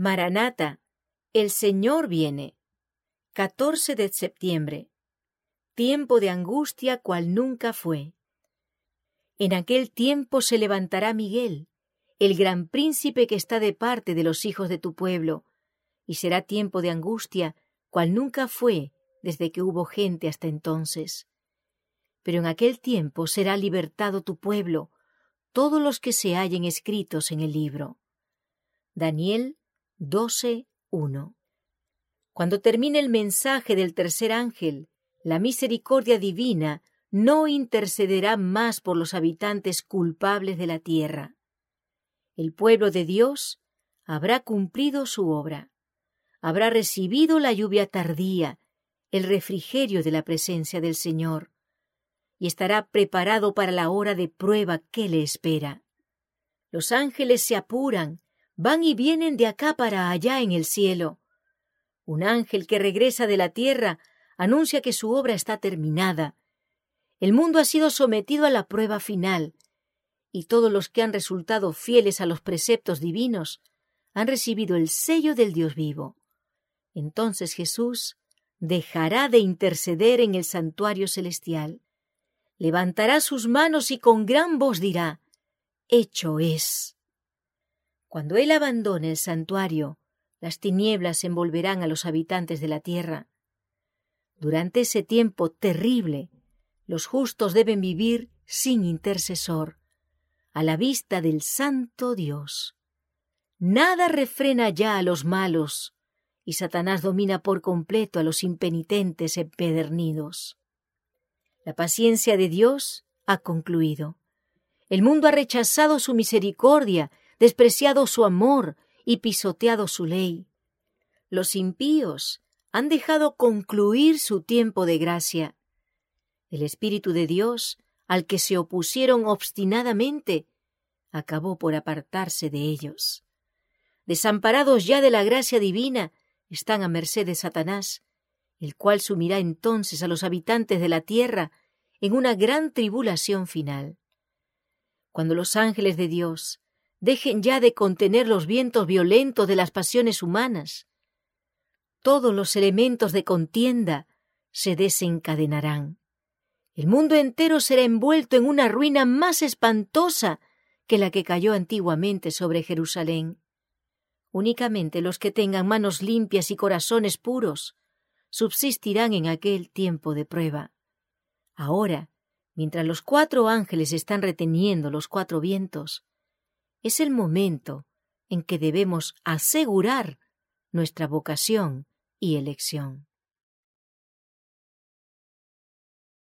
Maranata, el Señor viene. 14 de septiembre. Tiempo de angustia cual nunca fue. En aquel tiempo se levantará Miguel, el gran príncipe que está de parte de los hijos de tu pueblo, y será tiempo de angustia cual nunca fue desde que hubo gente hasta entonces. Pero en aquel tiempo será libertado tu pueblo, todos los que se hallen escritos en el libro. Daniel 12, 1. Cuando termine el mensaje del tercer ángel, la misericordia divina no intercederá más por los habitantes culpables de la tierra. El pueblo de Dios habrá cumplido su obra, habrá recibido la lluvia tardía, el refrigerio de la presencia del Señor, y estará preparado para la hora de prueba que le espera. Los ángeles se apuran, van y vienen de acá para allá en el cielo. Un ángel que regresa de la tierra anuncia que su obra está terminada. El mundo ha sido sometido a la prueba final, y todos los que han resultado fieles a los preceptos divinos han recibido el sello del Dios vivo. Entonces Jesús dejará de interceder en el santuario celestial. Levantará sus manos y con gran voz dirá, Hecho es. Cuando Él abandone el santuario, las tinieblas envolverán a los habitantes de la tierra. Durante ese tiempo terrible, los justos deben vivir sin intercesor, a la vista del Santo Dios. Nada refrena ya a los malos, y Satanás domina por completo a los impenitentes empedernidos. La paciencia de Dios ha concluido. El mundo ha rechazado su misericordia, despreciado su amor y pisoteado su ley. Los impíos han dejado concluir su tiempo de gracia. El Espíritu de Dios, al que se opusieron obstinadamente, acabó por apartarse de ellos. Desamparados ya de la gracia divina, están a merced de Satanás, el cual sumirá entonces a los habitantes de la tierra en una gran tribulación final. Cuando los ángeles de Dios dejen ya de contener los vientos violentos de las pasiones humanas. Todos los elementos de contienda se desencadenarán. El mundo entero será envuelto en una ruina más espantosa que la que cayó antiguamente sobre Jerusalén. Únicamente los que tengan manos limpias y corazones puros subsistirán en aquel tiempo de prueba. Ahora, mientras los cuatro ángeles están reteniendo los cuatro vientos, es el momento en que debemos asegurar nuestra vocación y elección.